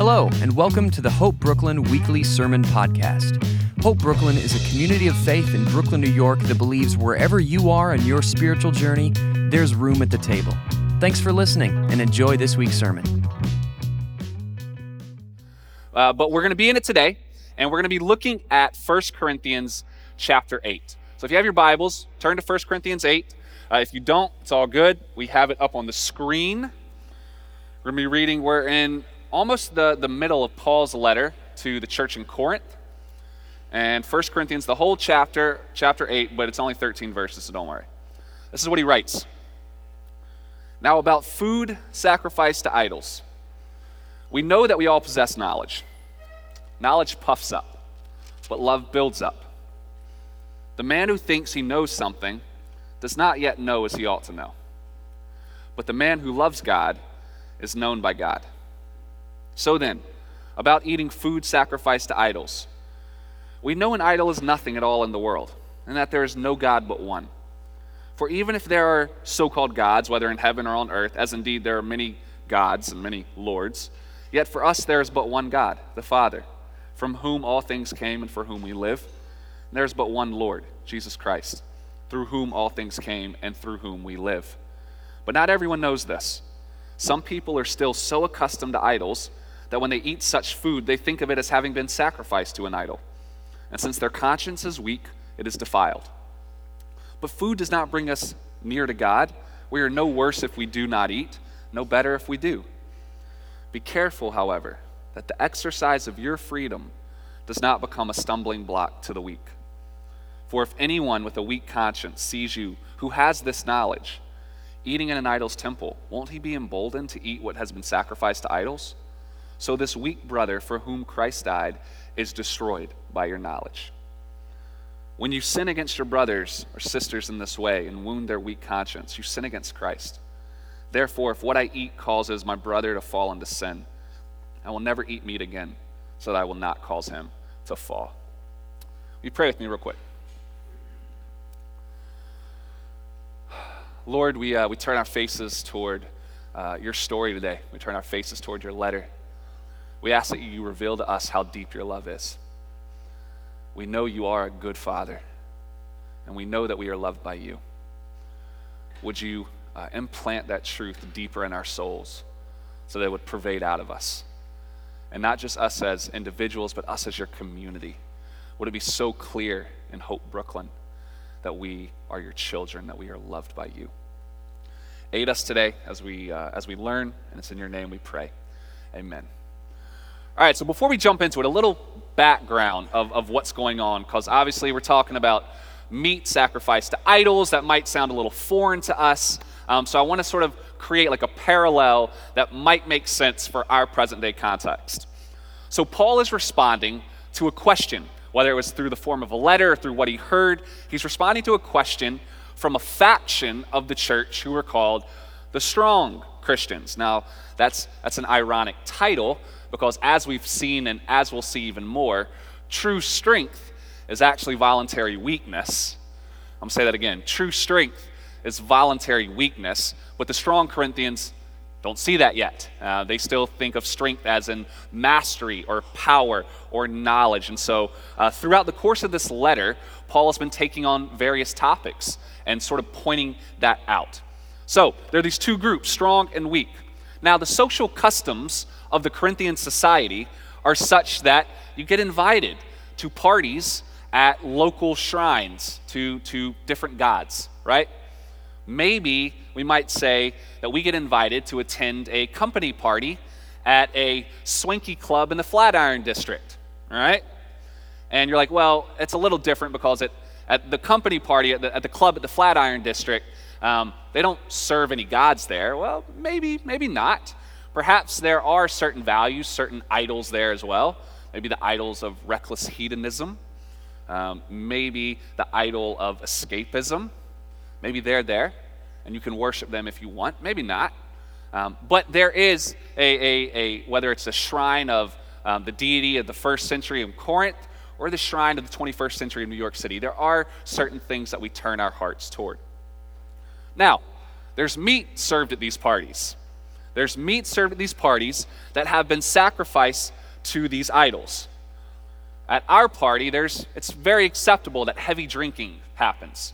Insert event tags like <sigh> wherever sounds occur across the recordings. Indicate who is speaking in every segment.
Speaker 1: Hello, and welcome to the Hope Brooklyn Weekly Sermon Podcast. Hope Brooklyn is a community of faith in Brooklyn, New York that believes wherever you are in your spiritual journey, there's room at the table. Thanks for listening and enjoy this week's sermon.
Speaker 2: Uh, but we're going to be in it today, and we're going to be looking at 1 Corinthians chapter 8. So if you have your Bibles, turn to 1 Corinthians 8. Uh, if you don't, it's all good. We have it up on the screen. We're going to be reading, we're in almost the, the middle of Paul's letter to the church in Corinth. And 1 Corinthians, the whole chapter, chapter 8, but it's only 13 verses, so don't worry. This is what he writes. Now, about food sacrificed to idols. We know that we all possess knowledge. Knowledge puffs up, but love builds up. The man who thinks he knows something does not yet know as he ought to know. But the man who loves God is known by God. So then, about eating food sacrificed to idols. We know an idol is nothing at all in the world, and that there is no God but one. For even if there are so called gods, whether in heaven or on earth, as indeed there are many gods and many lords, yet for us there is but one God, the Father, from whom all things came and for whom we live. And there is but one Lord, Jesus Christ, through whom all things came and through whom we live. But not everyone knows this. Some people are still so accustomed to idols that when they eat such food, they think of it as having been sacrificed to an idol. And since their conscience is weak, it is defiled. But food does not bring us near to God. We are no worse if we do not eat, no better if we do. Be careful, however, that the exercise of your freedom does not become a stumbling block to the weak. For if anyone with a weak conscience sees you who has this knowledge, eating in an idol's temple, won't he be emboldened to eat what has been sacrificed to idols? So this weak brother for whom Christ died is destroyed by your knowledge. When you sin against your brothers or sisters in this way and wound their weak conscience, you sin against Christ. Therefore, if what I eat causes my brother to fall into sin, I will never eat meat again, so that I will not cause him to fall. You pray with me real quick? Lord, we, uh, we turn our faces toward uh, your story today. We turn our faces toward your letter. We ask that you reveal to us how deep your love is. We know you are a good father, and we know that we are loved by you. Would you uh, implant that truth deeper in our souls so that it would pervade out of us? And not just us as individuals, but us as your community. Would it be so clear in Hope Brooklyn that we are your children, that we are loved by you? Aid us today as we, uh, as we learn, and it's in your name we pray. Amen. All right, so before we jump into it, a little background of, of what's going on, because obviously we're talking about meat sacrificed to idols. That might sound a little foreign to us. Um, so I want to sort of create like a parallel that might make sense for our present day context. So Paul is responding to a question, whether it was through the form of a letter or through what he heard. He's responding to a question from a faction of the church who were called the strong Christians. Now, that's, that's an ironic title because as we've seen and as we'll see even more, true strength is actually voluntary weakness. I'm going to say that again. True strength is voluntary weakness, but the strong Corinthians don't see that yet. Uh, they still think of strength as in mastery or power or knowledge. And so, uh, throughout the course of this letter, Paul has been taking on various topics and sort of pointing that out. So, there are these two groups, strong and weak. Now, the social customs of the Corinthian society are such that you get invited to parties at local shrines to, to different gods, right? Maybe we might say that we get invited to attend a company party at a swanky club in the Flatiron District, right? And you're like, well, it's a little different because it, at the company party at the, at the club at the Flatiron District, um, they don't serve any gods there. Well, maybe, maybe not. Perhaps there are certain values, certain idols there as well. Maybe the idols of reckless hedonism, um, maybe the idol of escapism. Maybe they're there, and you can worship them if you want. Maybe not. Um, but there is a, a, a, whether it's a shrine of um, the deity of the first century in Corinth or the shrine of the 21st century in New York City, there are certain things that we turn our hearts toward. Now, there's meat served at these parties. There's meat served at these parties that have been sacrificed to these idols. At our party, there's, it's very acceptable that heavy drinking happens.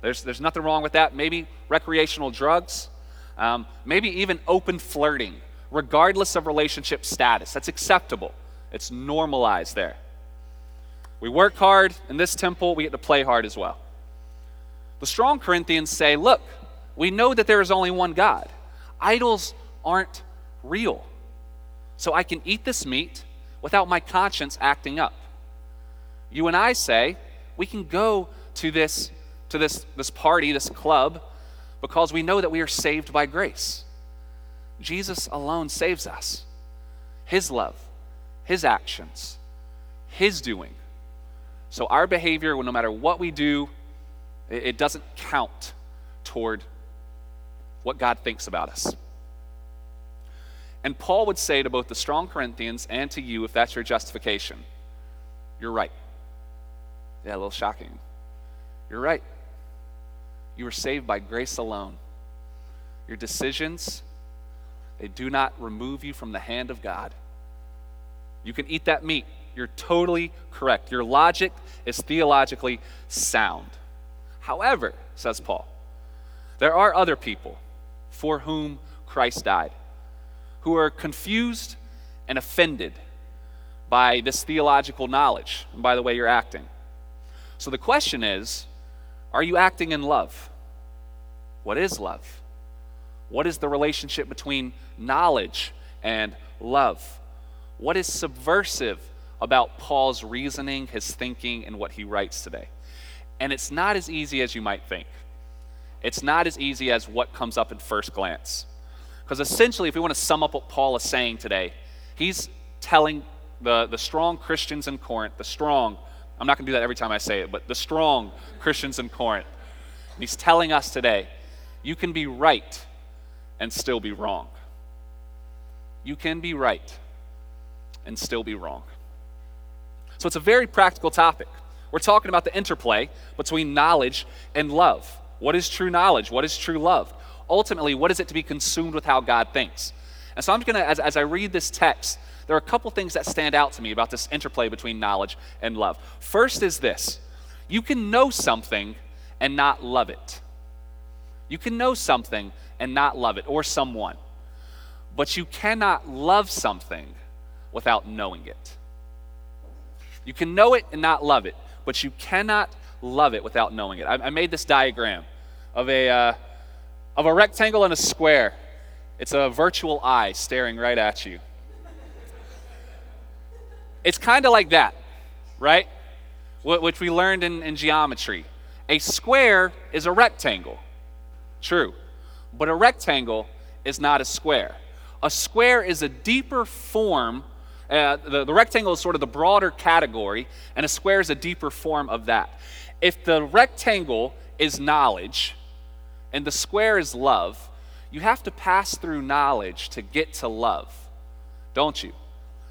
Speaker 2: There's, there's nothing wrong with that. Maybe recreational drugs, um, maybe even open flirting, regardless of relationship status. That's acceptable, it's normalized there. We work hard in this temple, we get to play hard as well. The strong Corinthians say, look, we know that there is only one God. Idols aren't real. So I can eat this meat without my conscience acting up. You and I say, we can go to this to this, this party, this club, because we know that we are saved by grace. Jesus alone saves us. His love, His actions, His doing. So our behavior, no matter what we do, it doesn't count toward what God thinks about us. And Paul would say to both the strong Corinthians and to you, if that's your justification, you're right. Yeah, a little shocking. You're right. You were saved by grace alone. Your decisions, they do not remove you from the hand of God. You can eat that meat. You're totally correct. Your logic is theologically sound. However, says Paul, there are other people for whom Christ died who are confused and offended by this theological knowledge and by the way you're acting. So the question is are you acting in love? What is love? What is the relationship between knowledge and love? What is subversive about Paul's reasoning, his thinking, and what he writes today? And it's not as easy as you might think. It's not as easy as what comes up at first glance. Because essentially, if we want to sum up what Paul is saying today, he's telling the, the strong Christians in Corinth, the strong, I'm not going to do that every time I say it, but the strong Christians in Corinth. He's telling us today, you can be right and still be wrong. You can be right and still be wrong. So it's a very practical topic. We're talking about the interplay between knowledge and love. What is true knowledge? What is true love? Ultimately, what is it to be consumed with how God thinks? And so I'm going to, as, as I read this text, there are a couple things that stand out to me about this interplay between knowledge and love. First is this you can know something and not love it. You can know something and not love it, or someone. But you cannot love something without knowing it. You can know it and not love it, but you cannot love it without knowing it. I, I made this diagram of a, uh, of a rectangle and a square. It's a virtual eye staring right at you. It's kind of like that, right? Which we learned in, in geometry. A square is a rectangle. True. But a rectangle is not a square. A square is a deeper form. Uh, the, the rectangle is sort of the broader category, and a square is a deeper form of that. If the rectangle is knowledge and the square is love, you have to pass through knowledge to get to love, don't you?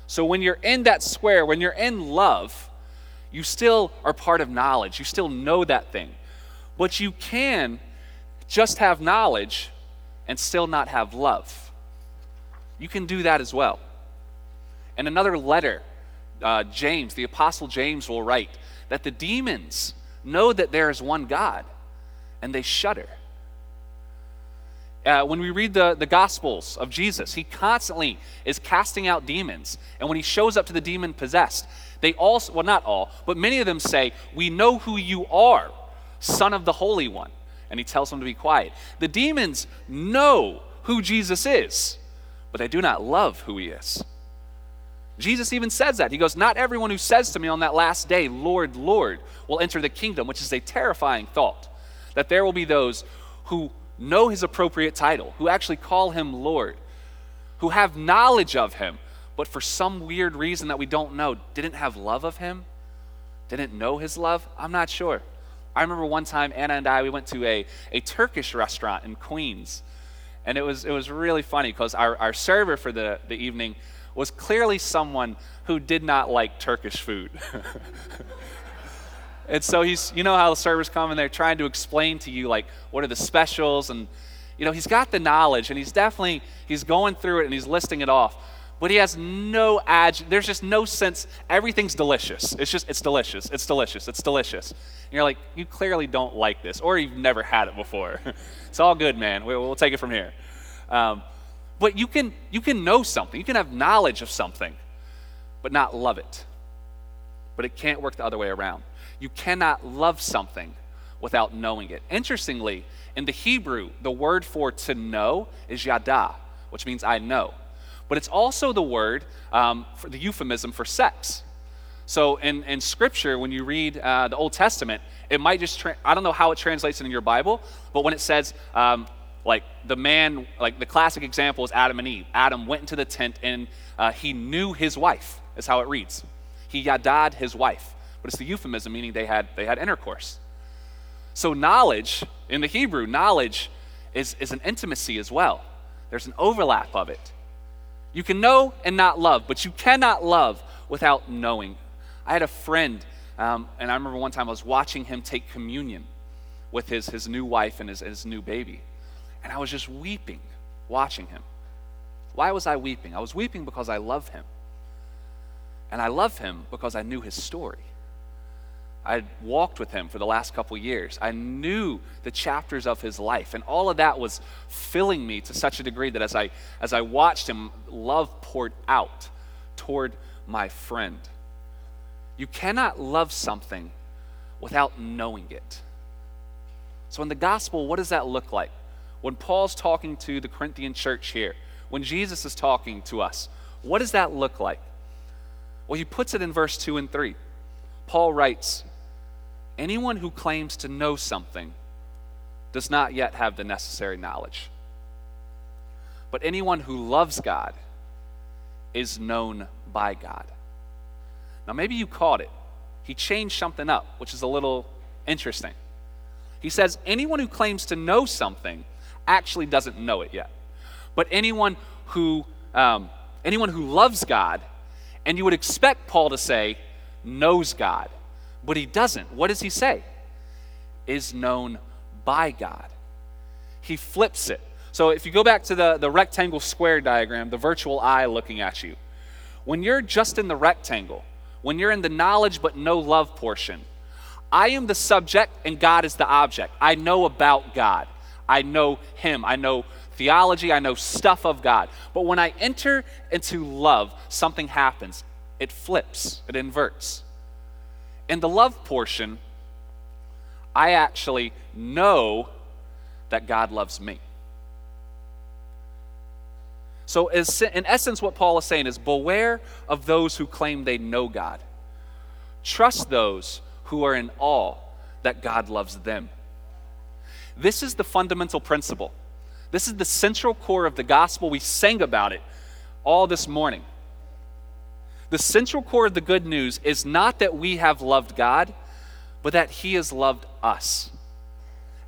Speaker 2: So when you're in that square, when you're in love, you still are part of knowledge. You still know that thing. But you can just have knowledge and still not have love. You can do that as well. In another letter, uh, James, the Apostle James, will write that the demons know that there is one God and they shudder. Uh, when we read the, the Gospels of Jesus, he constantly is casting out demons. And when he shows up to the demon possessed, they all, well, not all, but many of them say, We know who you are, Son of the Holy One. And he tells them to be quiet. The demons know who Jesus is, but they do not love who he is. Jesus even says that. He goes, Not everyone who says to me on that last day, Lord, Lord, will enter the kingdom, which is a terrifying thought. That there will be those who know his appropriate title, who actually call him Lord, who have knowledge of him, but for some weird reason that we don't know, didn't have love of him, didn't know his love? I'm not sure. I remember one time Anna and I we went to a, a Turkish restaurant in Queens. And it was it was really funny because our, our server for the, the evening was clearly someone who did not like Turkish food. <laughs> And so he's, you know how the servers come and they're trying to explain to you, like, what are the specials? And You know, he's got the knowledge and he's definitely he's going through it and he's listing it off. But he has no ad there's just no sense everything's delicious. It's just it's delicious. It's delicious. It's delicious. And you're like, you clearly don't like this or you've never had it before. <laughs> it's all good, man. We'll, we'll take it from here. Um, but you can you can know something. You can have knowledge of something but not love it. But it can't work the other way around. You cannot love something without knowing it. Interestingly, in the Hebrew, the word for to know is yada, which means I know. But it's also the word um, for the euphemism for sex. So in, in Scripture, when you read uh, the Old Testament, it might just, tra- I don't know how it translates in your Bible, but when it says, um, like the man, like the classic example is Adam and Eve. Adam went into the tent and uh, he knew his wife, is how it reads. He yadad his wife. But it's the euphemism, meaning they had, they had intercourse. So, knowledge, in the Hebrew, knowledge is, is an intimacy as well. There's an overlap of it. You can know and not love, but you cannot love without knowing. I had a friend, um, and I remember one time I was watching him take communion with his, his new wife and his, his new baby. And I was just weeping watching him. Why was I weeping? I was weeping because I love him. And I love him because I knew his story. I walked with him for the last couple years. I knew the chapters of his life, and all of that was filling me to such a degree that as I as I watched him, love poured out toward my friend. You cannot love something without knowing it. So in the gospel, what does that look like? When Paul's talking to the Corinthian church here, when Jesus is talking to us, what does that look like? Well, he puts it in verse 2 and 3. Paul writes, Anyone who claims to know something does not yet have the necessary knowledge. But anyone who loves God is known by God. Now, maybe you caught it. He changed something up, which is a little interesting. He says, anyone who claims to know something actually doesn't know it yet. But anyone who, um, anyone who loves God, and you would expect Paul to say, knows God but he doesn't. What does he say? Is known by God. He flips it. So if you go back to the, the rectangle square diagram, the virtual eye looking at you, when you're just in the rectangle, when you're in the knowledge but no love portion, I am the subject and God is the object. I know about God. I know Him. I know theology. I know stuff of God. But when I enter into love, something happens. It flips, it inverts. In the love portion, I actually know that God loves me. So, in essence, what Paul is saying is beware of those who claim they know God. Trust those who are in awe that God loves them. This is the fundamental principle. This is the central core of the gospel. We sang about it all this morning. The central core of the good news is not that we have loved God, but that He has loved us.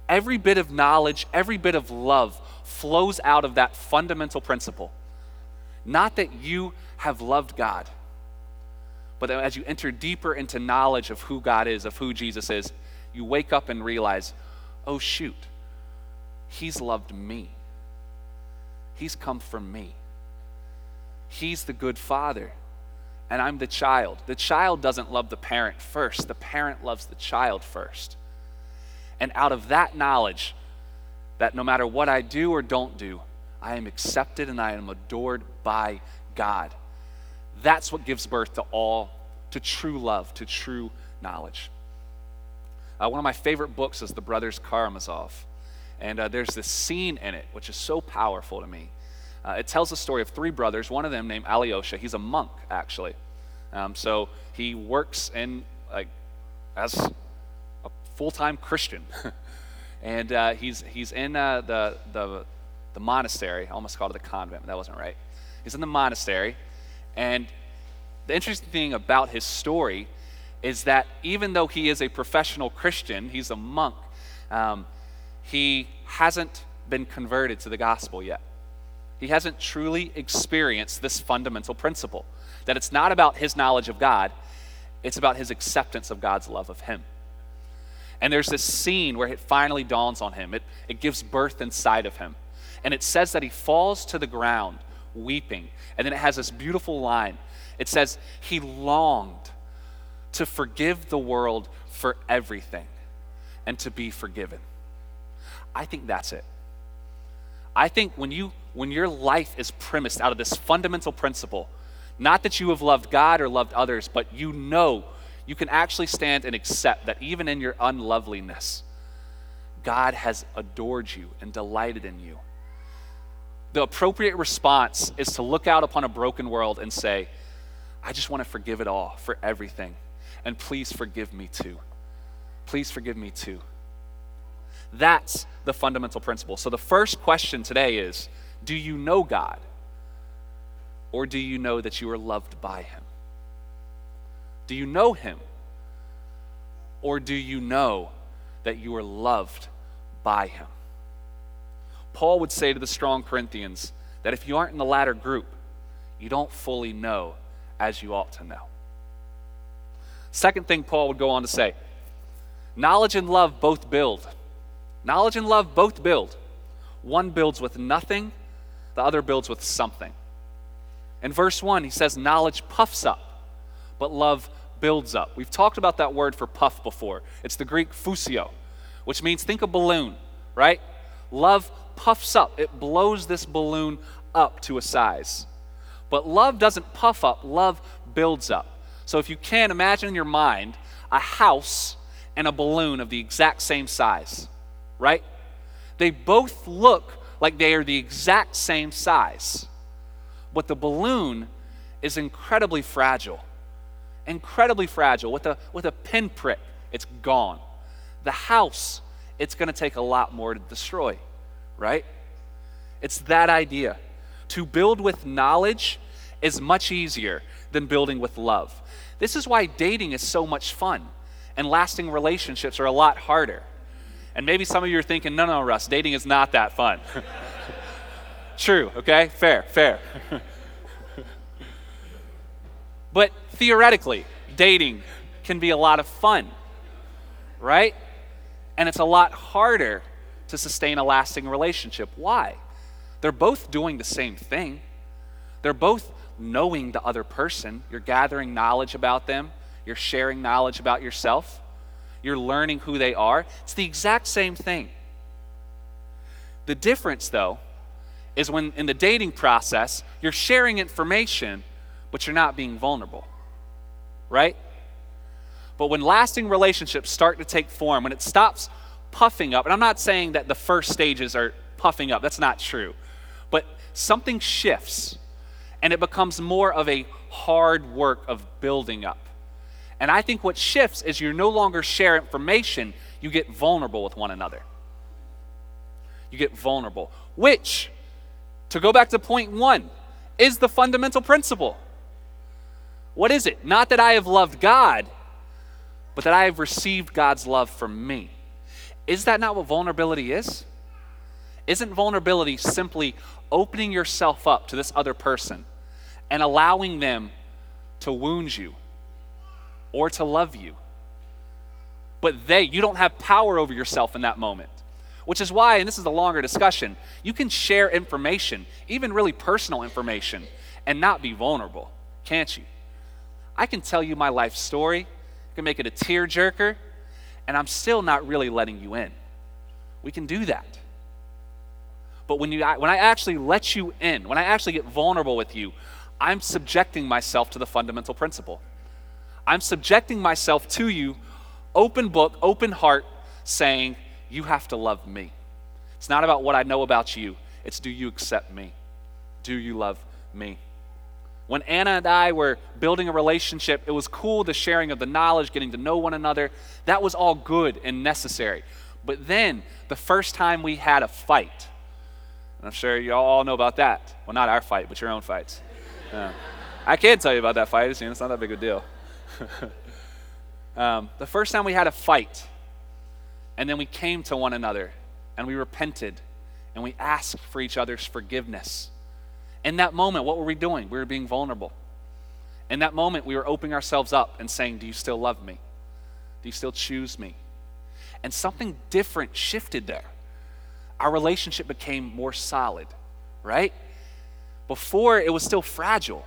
Speaker 2: Every bit of knowledge, every bit of love flows out of that fundamental principle. Not that you have loved God, but that as you enter deeper into knowledge of who God is, of who Jesus is, you wake up and realize, oh, shoot, He's loved me. He's come from me. He's the good Father and I'm the child. The child doesn't love the parent first, the parent loves the child first. And out of that knowledge, that no matter what I do or don't do, I am accepted and I am adored by God. That's what gives birth to all, to true love, to true knowledge. Uh, one of my favorite books is The Brothers Karamazov. And uh, there's this scene in it which is so powerful to me. Uh, it tells the story of three brothers, one of them named Alyosha. He's a monk, actually. Um, so he works in, like, as a full time Christian. <laughs> and uh, he's, he's in uh, the, the, the monastery. I almost called it the convent, but that wasn't right. He's in the monastery. And the interesting thing about his story is that even though he is a professional Christian, he's a monk, um, he hasn't been converted to the gospel yet. He hasn't truly experienced this fundamental principle that it's not about his knowledge of God, it's about his acceptance of God's love of him. And there's this scene where it finally dawns on him. It, it gives birth inside of him. And it says that he falls to the ground weeping. And then it has this beautiful line. It says, He longed to forgive the world for everything and to be forgiven. I think that's it. I think when you when your life is premised out of this fundamental principle, not that you have loved God or loved others, but you know you can actually stand and accept that even in your unloveliness, God has adored you and delighted in you. The appropriate response is to look out upon a broken world and say, I just want to forgive it all for everything. And please forgive me too. Please forgive me too. That's the fundamental principle. So the first question today is Do you know God? Or do you know that you are loved by Him? Do you know Him? Or do you know that you are loved by Him? Paul would say to the strong Corinthians that if you aren't in the latter group, you don't fully know as you ought to know. Second thing Paul would go on to say knowledge and love both build. Knowledge and love both build. One builds with nothing, the other builds with something. In verse 1, he says, Knowledge puffs up, but love builds up. We've talked about that word for puff before. It's the Greek fusio, which means think a balloon, right? Love puffs up, it blows this balloon up to a size. But love doesn't puff up, love builds up. So if you can, imagine in your mind a house and a balloon of the exact same size right? They both look like they are the exact same size. But the balloon is incredibly fragile. Incredibly fragile. With a, with a pinprick, it's gone. The house, it's going to take a lot more to destroy, right? It's that idea. To build with knowledge is much easier than building with love. This is why dating is so much fun and lasting relationships are a lot harder. And maybe some of you are thinking, no, no, Russ, dating is not that fun. <laughs> True, okay? Fair, fair. <laughs> but theoretically, dating can be a lot of fun, right? And it's a lot harder to sustain a lasting relationship. Why? They're both doing the same thing. They're both knowing the other person. You're gathering knowledge about them, you're sharing knowledge about yourself you're learning who they are. It's the exact same thing. The difference, though, is when in the dating process, you're sharing information, but you're not being vulnerable, right? But when lasting relationships start to take form, when it stops puffing up, and I'm not saying that the first stages are puffing up, that's not true, but something shifts and it becomes more of a hard work of building up. And I think what shifts is you no longer share information, you get vulnerable with one another. You get vulnerable, which, to go back to point one, is the fundamental principle. What is it? Not that I have loved God, but that I have received God's love from me. Is that not what vulnerability is? Isn't vulnerability simply opening yourself up to this other person and allowing them to wound you or to love you. But they, you don't have power over yourself in that moment. Which is why, and this is a longer discussion, you can share information, even really personal information, and not be vulnerable, can't you? I can tell you my life story, I can make it a tearjerker, and I'm still not really letting you in. We can do that. But when, you, when I actually let you in, when I actually get vulnerable with you, I'm subjecting myself to the fundamental principle. I'm subjecting myself to you, open book, open heart, saying, You have to love me. It's not about what I know about you, it's do you accept me? Do you love me? When Anna and I were building a relationship, it was cool the sharing of the knowledge, getting to know one another. That was all good and necessary. But then, the first time we had a fight, and I'm sure you all know about that. Well, not our fight, but your own fights. Uh, I can tell you about that fight. It's not that big a deal. <laughs> um, the first time we had a fight, and then we came to one another and we repented and we asked for each other's forgiveness. In that moment, what were we doing? We were being vulnerable. In that moment, we were opening ourselves up and saying, Do you still love me? Do you still choose me? And something different shifted there. Our relationship became more solid, right? Before, it was still fragile.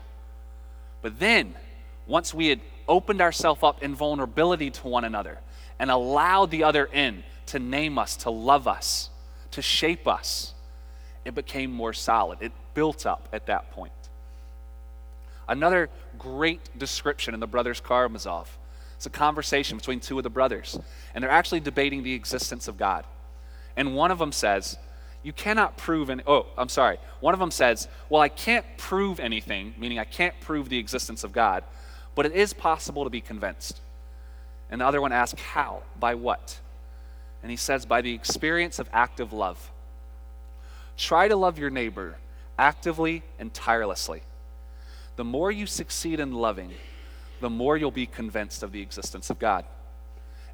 Speaker 2: But then, once we had opened ourselves up in vulnerability to one another and allowed the other in to name us, to love us, to shape us, it became more solid. It built up at that point. Another great description in the Brothers Karamazov. It's a conversation between two of the brothers, and they're actually debating the existence of God. And one of them says, You cannot prove any. Oh, I'm sorry. One of them says, Well, I can't prove anything, meaning I can't prove the existence of God, but it is possible to be convinced. And the other one asks, How? By what? And he says, By the experience of active love. Try to love your neighbor actively and tirelessly the more you succeed in loving, the more you'll be convinced of the existence of God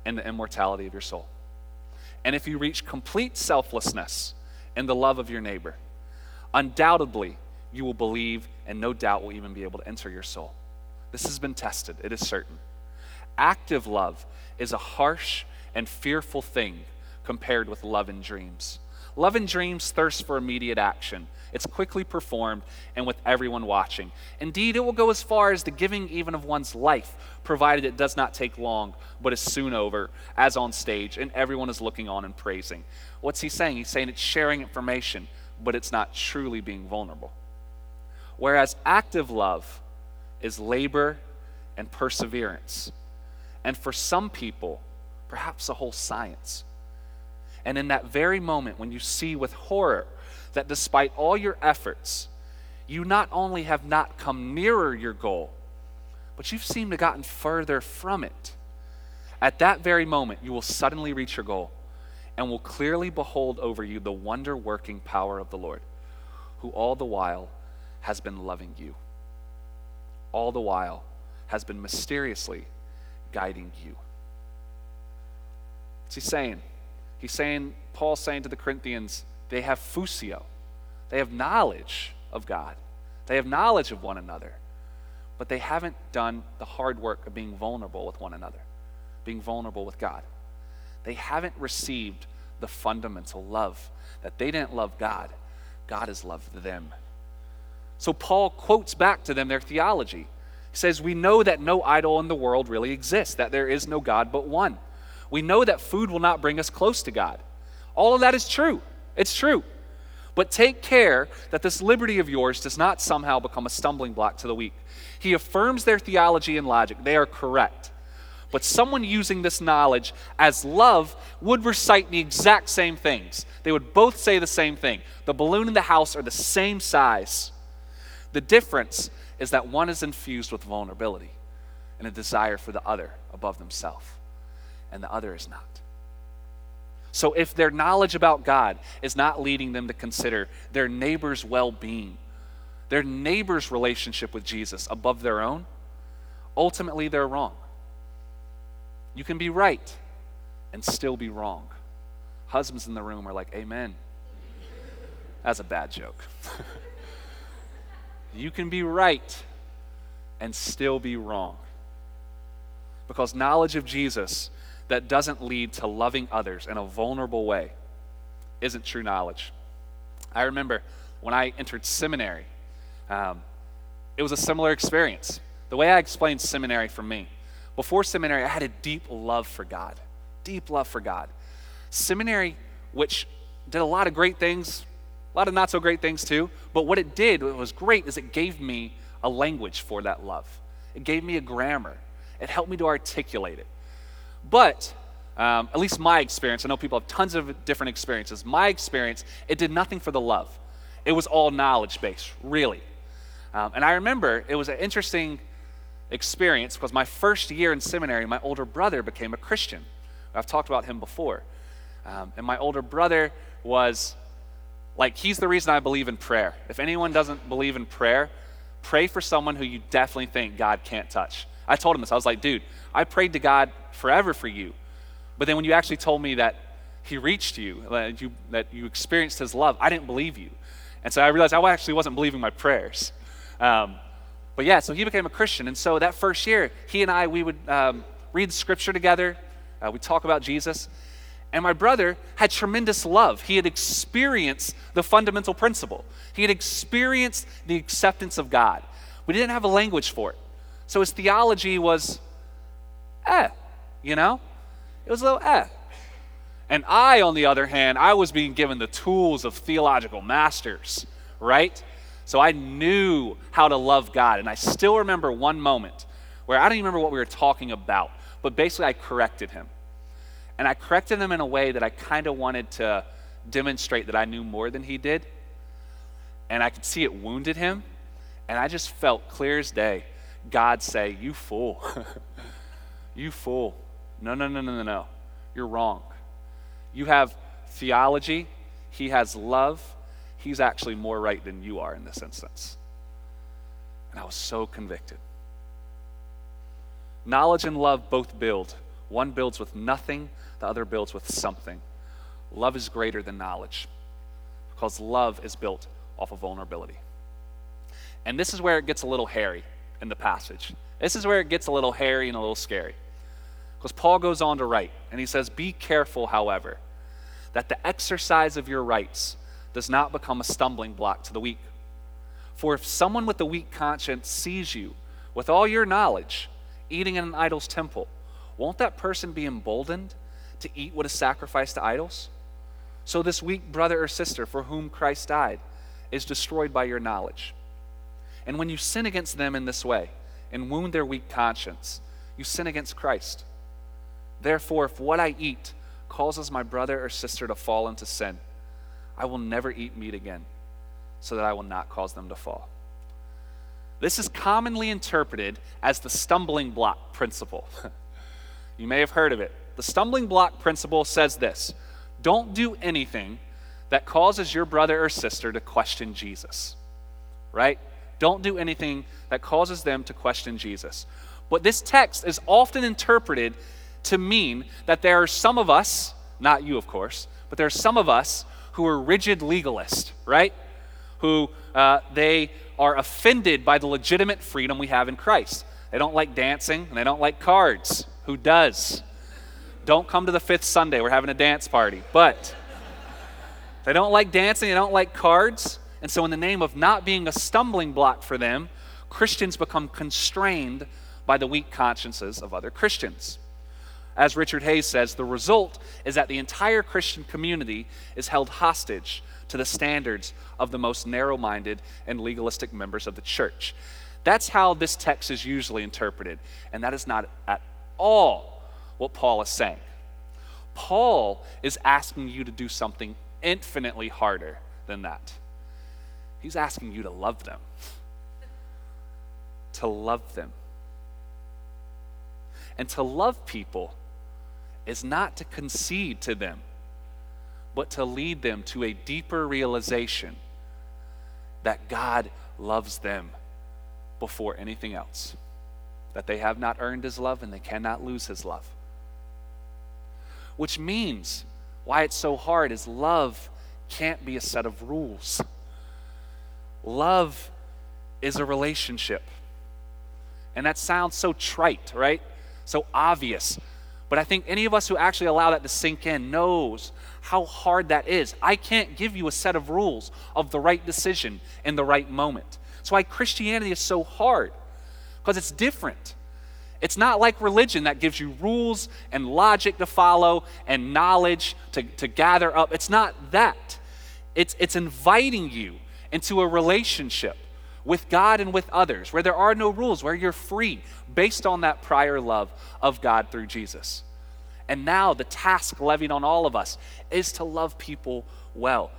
Speaker 2: and the immortality of your soul. And if you reach complete selflessness in the love of your neighbor, undoubtedly you will believe and no doubt will even be able to enter your soul. This has been tested, it is certain. Active love is a harsh and fearful thing compared with love and dreams. Love and dreams thirst for immediate action. It's quickly performed and with everyone watching. Indeed, it will go as far as the giving even of one's life, provided it does not take long, but is soon over, as on stage, and everyone is looking on and praising. What's he saying? He's saying it's sharing information, but it's not truly being vulnerable. Whereas active love is labor and perseverance. And for some people, perhaps a whole science. And in that very moment, when you see with horror that despite all your efforts, you not only have not come nearer your goal, but you've seemed to gotten further from it. At that very moment, you will suddenly reach your goal and will clearly behold over you the wonder working power of the Lord, who all the while has been loving you. All the while has been mysteriously guiding you. What's he saying? He's saying, Paul's saying to the Corinthians, they have phusio. They have knowledge of God. They have knowledge of one another. But they haven't done the hard work of being vulnerable with one another, being vulnerable with God. They haven't received the fundamental love that they didn't love God, God has loved them. So Paul quotes back to them their theology. He says, We know that no idol in the world really exists, that there is no God but one. We know that food will not bring us close to God. All of that is true. It's true. But take care that this liberty of yours does not somehow become a stumbling block to the weak. He affirms their theology and logic. They are correct. But someone using this knowledge as love would recite the exact same things. They would both say the same thing. The balloon and the house are the same size. The difference is that one is infused with vulnerability and a desire for the other above themselves, and the other is not. So if their knowledge about God is not leading them to consider their neighbor's well being, their neighbor's relationship with Jesus above their own, ultimately they're wrong. You can be right and still be wrong. Husbands in the room are like, Amen. That's a bad joke. <laughs> you can be right and still be wrong. Because knowledge of Jesus that doesn't lead to loving others in a vulnerable way isn't true knowledge. I remember when I entered seminary, um, it was a similar experience. The way I explained seminary for me, before seminary, I had a deep love for God, deep love for God. Seminary, which did a lot of great things, a lot of not so great things too, but what it did, what was great, is it gave me a language for that love. It gave me a grammar. It helped me to articulate it. But um, at least my experience, I know people have tons of different experiences. My experience, it did nothing for the love. It was all knowledge based, really. Um, and I remember it was an interesting experience because my first year in seminary, my older brother became a Christian. I've talked about him before. Um, and my older brother was like, he's the reason I believe in prayer. If anyone doesn't believe in prayer, pray for someone who you definitely think God can't touch. I told him this. I was like, dude, I prayed to God forever for you. But then when you actually told me that he reached you, that you, that you experienced his love, I didn't believe you. And so I realized I actually wasn't believing my prayers. Um, but yeah, so he became a Christian. And so that first year, he and I, we would um, read scripture together. Uh, we talk about Jesus. And my brother had tremendous love. He had experienced the fundamental principle, he had experienced the acceptance of God. We didn't have a language for it. So his theology was, eh, you know? It was a little eh. And I, on the other hand, I was being given the tools of theological masters, right? So I knew how to love God. And I still remember one moment where I don't even remember what we were talking about, but basically I corrected him. And I corrected him in a way that I kind of wanted to demonstrate that I knew more than he did. And I could see it wounded him. And I just felt clear as day God say, You fool. <laughs> you fool. No, no, no, no, no, no. You're wrong. You have theology, he has love. He's actually more right than you are in this instance. And I was so convicted. Knowledge and love both build. One builds with nothing, the other builds with something. Love is greater than knowledge because love is built off of vulnerability. And this is where it gets a little hairy in the passage. This is where it gets a little hairy and a little scary. Because Paul goes on to write, and he says, Be careful, however, that the exercise of your rights does not become a stumbling block to the weak. For if someone with a weak conscience sees you with all your knowledge eating in an idol's temple, won't that person be emboldened to eat what is sacrificed to idols? So this weak brother or sister for whom Christ died is destroyed by your knowledge. And when you sin against them in this way and wound their weak conscience, you sin against Christ. Therefore, if what I eat causes my brother or sister to fall into sin, I will never eat meat again, so that I will not cause them to fall. This is commonly interpreted as the stumbling block principle. <laughs> you may have heard of it. The stumbling block principle says this don't do anything that causes your brother or sister to question Jesus, right? Don't do anything that causes them to question Jesus. But this text is often interpreted to mean that there are some of us, not you, of course, but there are some of us who are rigid legalists, right? Who uh, they are offended by the legitimate freedom we have in Christ. They don't like dancing and they don't like cards. Who does? Don't come to the fifth Sunday. We're having a dance party. But they don't like dancing, they don't like cards. And so, in the name of not being a stumbling block for them, Christians become constrained by the weak consciences of other Christians. As Richard Hays says, the result is that the entire Christian community is held hostage to the standards of the most narrow minded and legalistic members of the church. That's how this text is usually interpreted, and that is not at all what Paul is saying. Paul is asking you to do something infinitely harder than that. He's asking you to love them. To love them. And to love people is not to concede to them, but to lead them to a deeper realization that God loves them before anything else, that they have not earned His love and they cannot lose His love. Which means why it's so hard is love can't be a set of rules. Love is a relationship. And that sounds so trite, right? So obvious. But I think any of us who actually allow that to sink in knows how hard that is. I can't give you a set of rules of the right decision in the right moment. That's why Christianity is so hard, because it's different. It's not like religion that gives you rules and logic to follow and knowledge to, to gather up. It's not that. It's, it's inviting you into a relationship with God and with others, where there are no rules, where you're free based on that prior love of God through Jesus. And now the task levied on all of us is to love people well.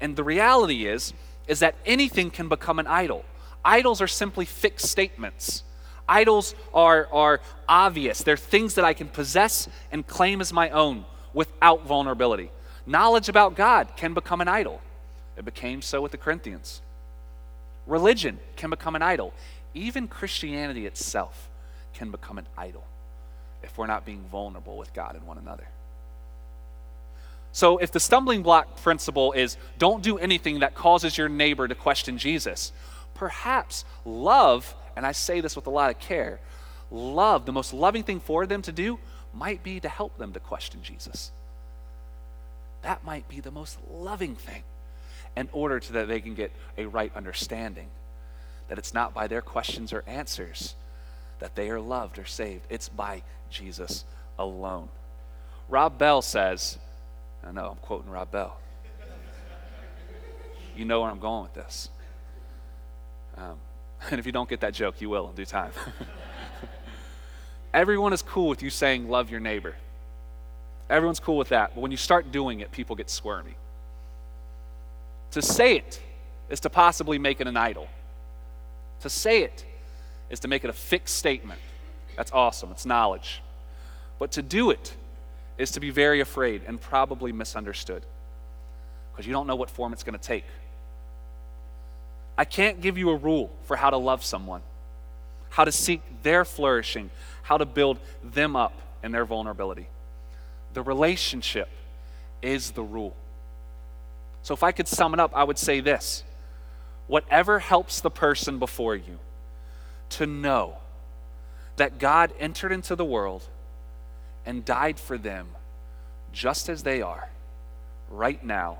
Speaker 2: And the reality is is that anything can become an idol. Idols are simply fixed statements. Idols are, are obvious. They're things that I can possess and claim as my own without vulnerability. Knowledge about God can become an idol. It became so with the Corinthians. Religion can become an idol. Even Christianity itself can become an idol if we're not being vulnerable with God and one another. So, if the stumbling block principle is don't do anything that causes your neighbor to question Jesus, perhaps love, and I say this with a lot of care, love, the most loving thing for them to do, might be to help them to question Jesus. that might be the most loving thing in order to that they can get a right understanding that it's not by their questions or answers that they are loved or saved. It's by Jesus alone. Rob Bell says, I know I'm quoting Rob Bell. you know where I'm going with this. Um, <laughs> and if you don't get that joke, you will in due time. <laughs> Everyone is cool with you saying, love your neighbor. Everyone's cool with that. But when you start doing it, people get squirmy. To say it is to possibly make it an idol. To say it is to make it a fixed statement. That's awesome, it's knowledge. But to do it is to be very afraid and probably misunderstood because you don't know what form it's going to take. I can't give you a rule for how to love someone, how to seek their flourishing, how to build them up in their vulnerability. The relationship is the rule. So if I could sum it up, I would say this whatever helps the person before you to know that God entered into the world and died for them just as they are, right now,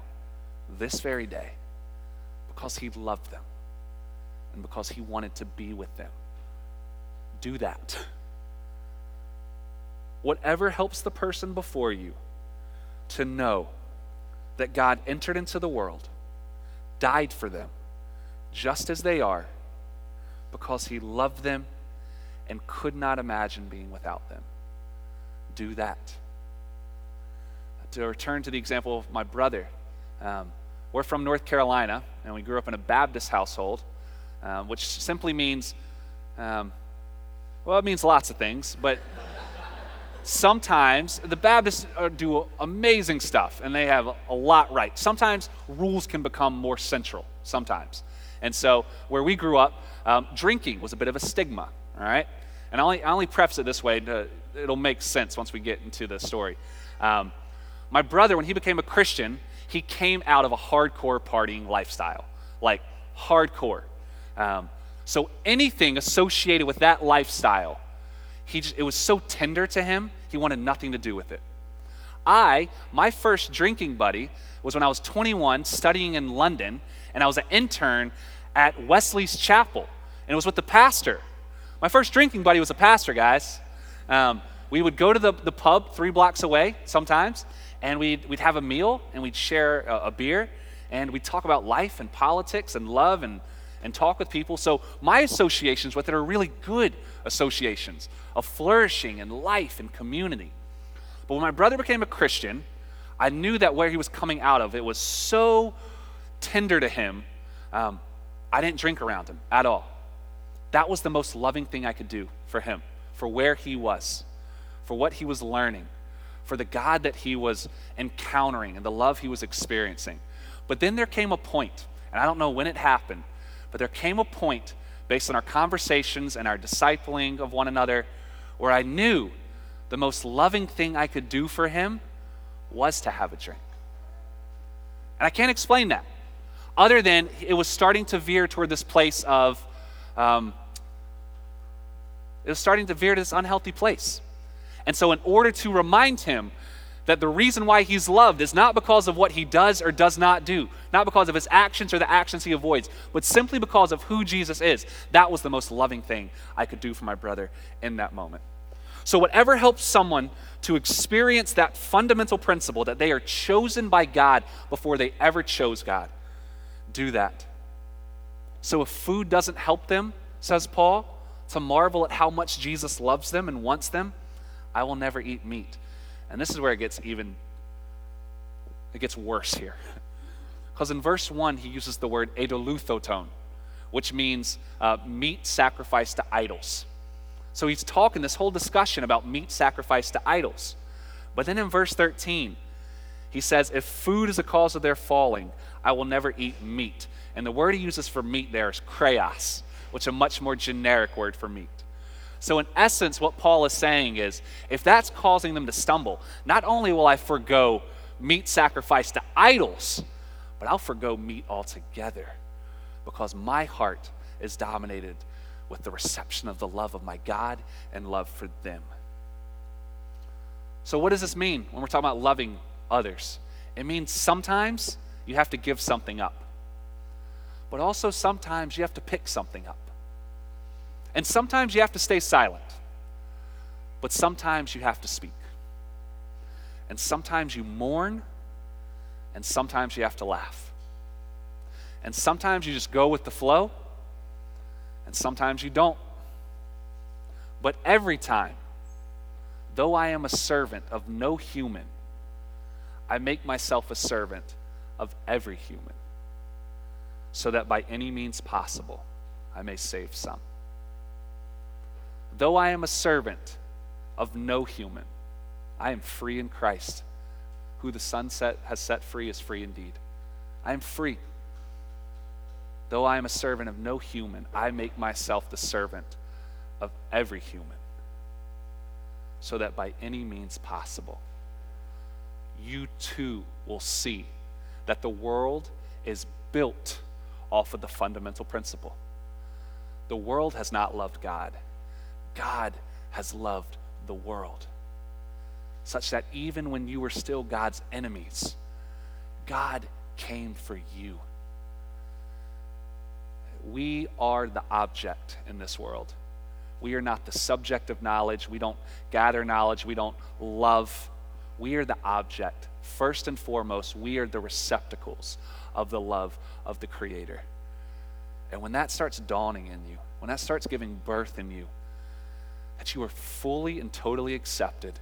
Speaker 2: this very day, because he loved them and because he wanted to be with them. Do that. Whatever helps the person before you to know that God entered into the world, died for them, just as they are, because he loved them and could not imagine being without them. Do that. To return to the example of my brother, um, we're from North Carolina, and we grew up in a Baptist household, um, which simply means, um, well, it means lots of things, but sometimes the Baptists do amazing stuff, and they have a lot right. Sometimes rules can become more central, sometimes. And so, where we grew up, um, drinking was a bit of a stigma, all right? And I only, I only preface it this way, to, it'll make sense once we get into the story. Um, my brother, when he became a Christian, he came out of a hardcore partying lifestyle, like hardcore. Um, so anything associated with that lifestyle, he just, it was so tender to him, he wanted nothing to do with it. I, my first drinking buddy was when I was 21 studying in London, and I was an intern at Wesley's Chapel, and it was with the pastor. My first drinking buddy was a pastor, guys. Um, we would go to the, the pub three blocks away sometimes, and we'd, we'd have a meal, and we'd share a, a beer, and we'd talk about life and politics and love and, and talk with people. So my associations with it are really good associations of flourishing and life and community. But when my brother became a Christian, I knew that where he was coming out of, it was so tender to him. Um, I didn't drink around him at all. That was the most loving thing I could do for him, for where he was, for what he was learning, for the God that he was encountering and the love he was experiencing. But then there came a point, and I don't know when it happened, but there came a point based on our conversations and our discipling of one another where I knew the most loving thing I could do for him was to have a drink. And I can't explain that other than it was starting to veer toward this place of, um, it was starting to veer to this unhealthy place. And so, in order to remind him that the reason why he's loved is not because of what he does or does not do, not because of his actions or the actions he avoids, but simply because of who Jesus is, that was the most loving thing I could do for my brother in that moment. So, whatever helps someone to experience that fundamental principle that they are chosen by God before they ever chose God, do that. So if food doesn't help them, says Paul, to marvel at how much Jesus loves them and wants them, I will never eat meat. And this is where it gets even it gets worse here. <laughs> Because in verse 1, he uses the word idoluthoton, which means uh, meat sacrificed to idols. So he's talking this whole discussion about meat sacrificed to idols. But then in verse 13, he says, If food is a cause of their falling, I will never eat meat. And the word he uses for meat there is kreos, which is a much more generic word for meat. So, in essence, what Paul is saying is if that's causing them to stumble, not only will I forego meat sacrifice to idols, but I'll forego meat altogether because my heart is dominated with the reception of the love of my God and love for them. So, what does this mean when we're talking about loving others? It means sometimes you have to give something up, but also sometimes you have to pick something up. And sometimes you have to stay silent, but sometimes you have to speak. And sometimes you mourn, and sometimes you have to laugh. And sometimes you just go with the flow, and sometimes you don't. But every time, though I am a servant of no human, I make myself a servant of every human, so that by any means possible I may save some. Though I am a servant of no human, I am free in Christ. Who the Son set, has set free is free indeed. I am free. Though I am a servant of no human, I make myself the servant of every human, so that by any means possible, you too will see that the world is built off of the fundamental principle. The world has not loved God, God has loved the world. Such that even when you were still God's enemies, God came for you. We are the object in this world. We are not the subject of knowledge. We don't gather knowledge. We don't love. We are the object. First and foremost, we are the receptacles of the love of the Creator. And when that starts dawning in you, when that starts giving birth in you, that you are fully and totally accepted,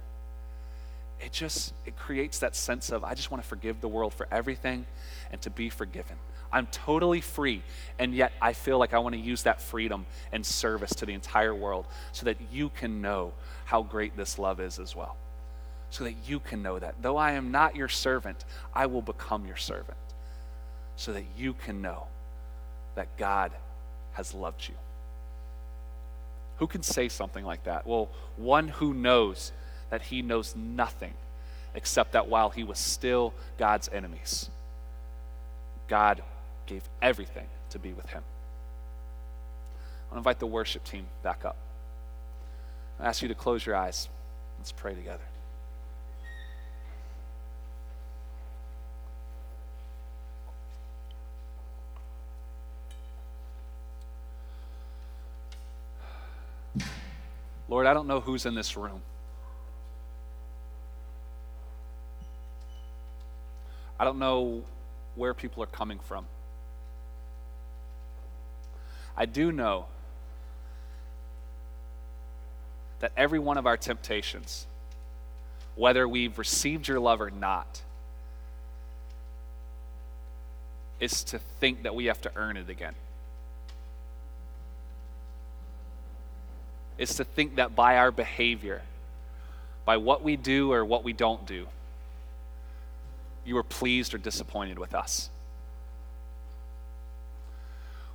Speaker 2: it just it creates that sense of I just want to forgive the world for everything and to be forgiven. I'm totally free, and yet I feel like I want to use that freedom and service to the entire world so that you can know how great this love is as well. So that you can know that. Though I am not your servant, I will become your servant so that you can know that God has loved you. Who can say something like that? Well, one who knows that he knows nothing except that while he was still God's enemies, God gave everything to be with him. I want to invite the worship team back up. I ask you to close your eyes. Let's pray together. Lord, I don't know who's in this room. I don't know where people are coming from. I do know that every one of our temptations, whether we've received your love or not, is to think that we have to earn it again. Is to think that by our behavior, by what we do or what we don't do, you are pleased or disappointed with us.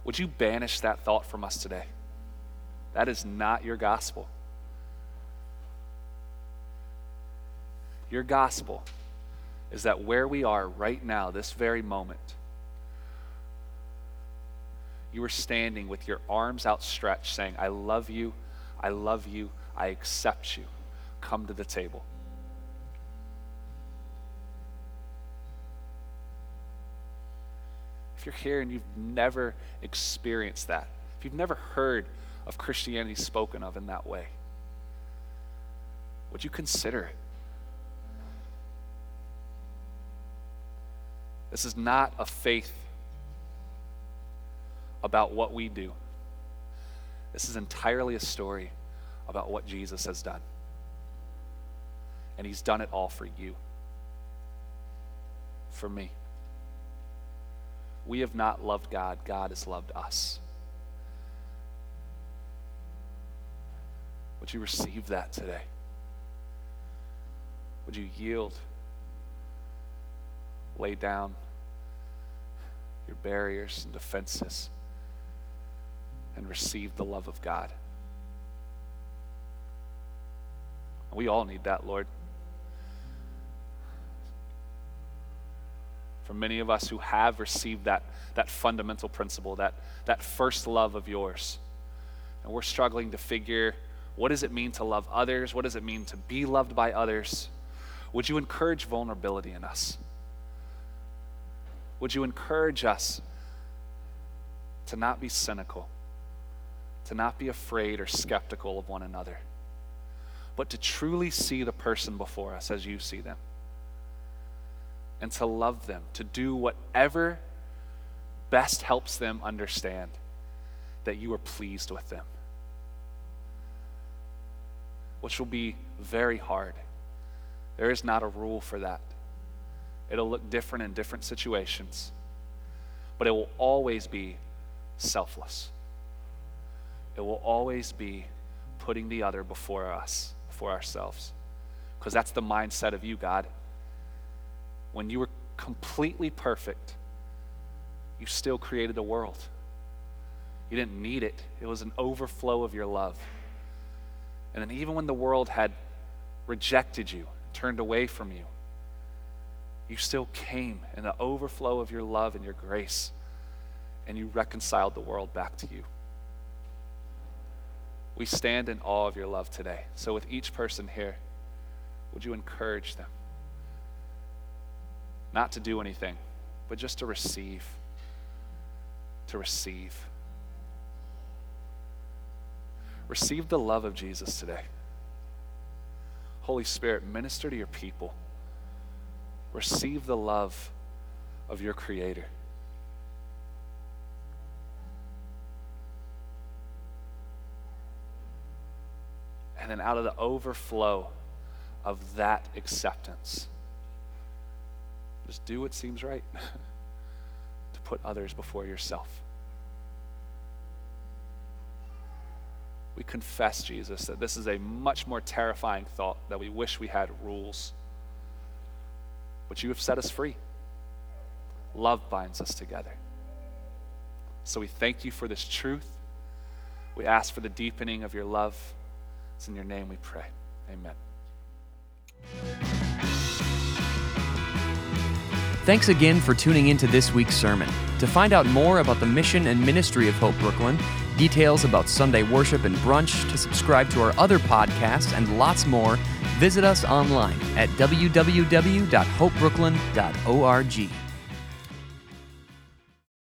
Speaker 2: Would you banish that thought from us today? That is not your gospel. Your gospel is that where we are right now, this very moment, you are standing with your arms outstretched, saying, I love you, I love you, I accept you. Come to the table. If you're here and you've never experienced that, if you've never heard of Christianity spoken of in that way, would you consider it? This is not a faith about what we do. This is entirely a story about what Jesus has done. And he's done it all for you, for me. We have not loved God, God has loved us. Would you receive that today? Would you yield? Lay down your barriers and defenses and receive the love of God. We all need that, Lord. for many of us who have received that, that fundamental principle, that, that first love of yours. And we're struggling to figure what does it mean to love others? What does it mean to be loved by others? Would you encourage vulnerability in us? Would you encourage us to not be cynical, to not be afraid or skeptical of one another, but to truly see the person before us as you see them, and to love them, to do whatever best helps them understand that you are pleased with them, which will be very hard. There is not a rule for that. It'll look different in different situations, but it will always be selfless. It will always be putting the other before us, before ourselves. Because that's the mindset of you, God. When you were completely perfect, you still created the world. You didn't need it, it was an overflow of your love. And then, even when the world had rejected you, turned away from you, you still came in the overflow of your love and your grace, and you reconciled the world back to you. We stand in awe of your love today. So, with each person here, would you encourage them not to do anything, but just to receive? To receive. Receive the love of Jesus today. Holy Spirit, minister to your people. Receive the love of your Creator. And then out of the overflow of that acceptance, just do what seems right <laughs> to put others before yourself. We confess, Jesus, that this is a much more terrifying thought that we wish we had rules but you have set us free. Love binds us together. So we thank you for this truth. We ask for the deepening of your love. It's in your name we pray. Amen.
Speaker 1: Thanks again for tuning into this week's sermon. To find out more about the mission and ministry of Hope Brooklyn, details about Sunday worship and brunch, to subscribe to our other podcasts, and lots more, visit us online at www.hopebrooklyn.org.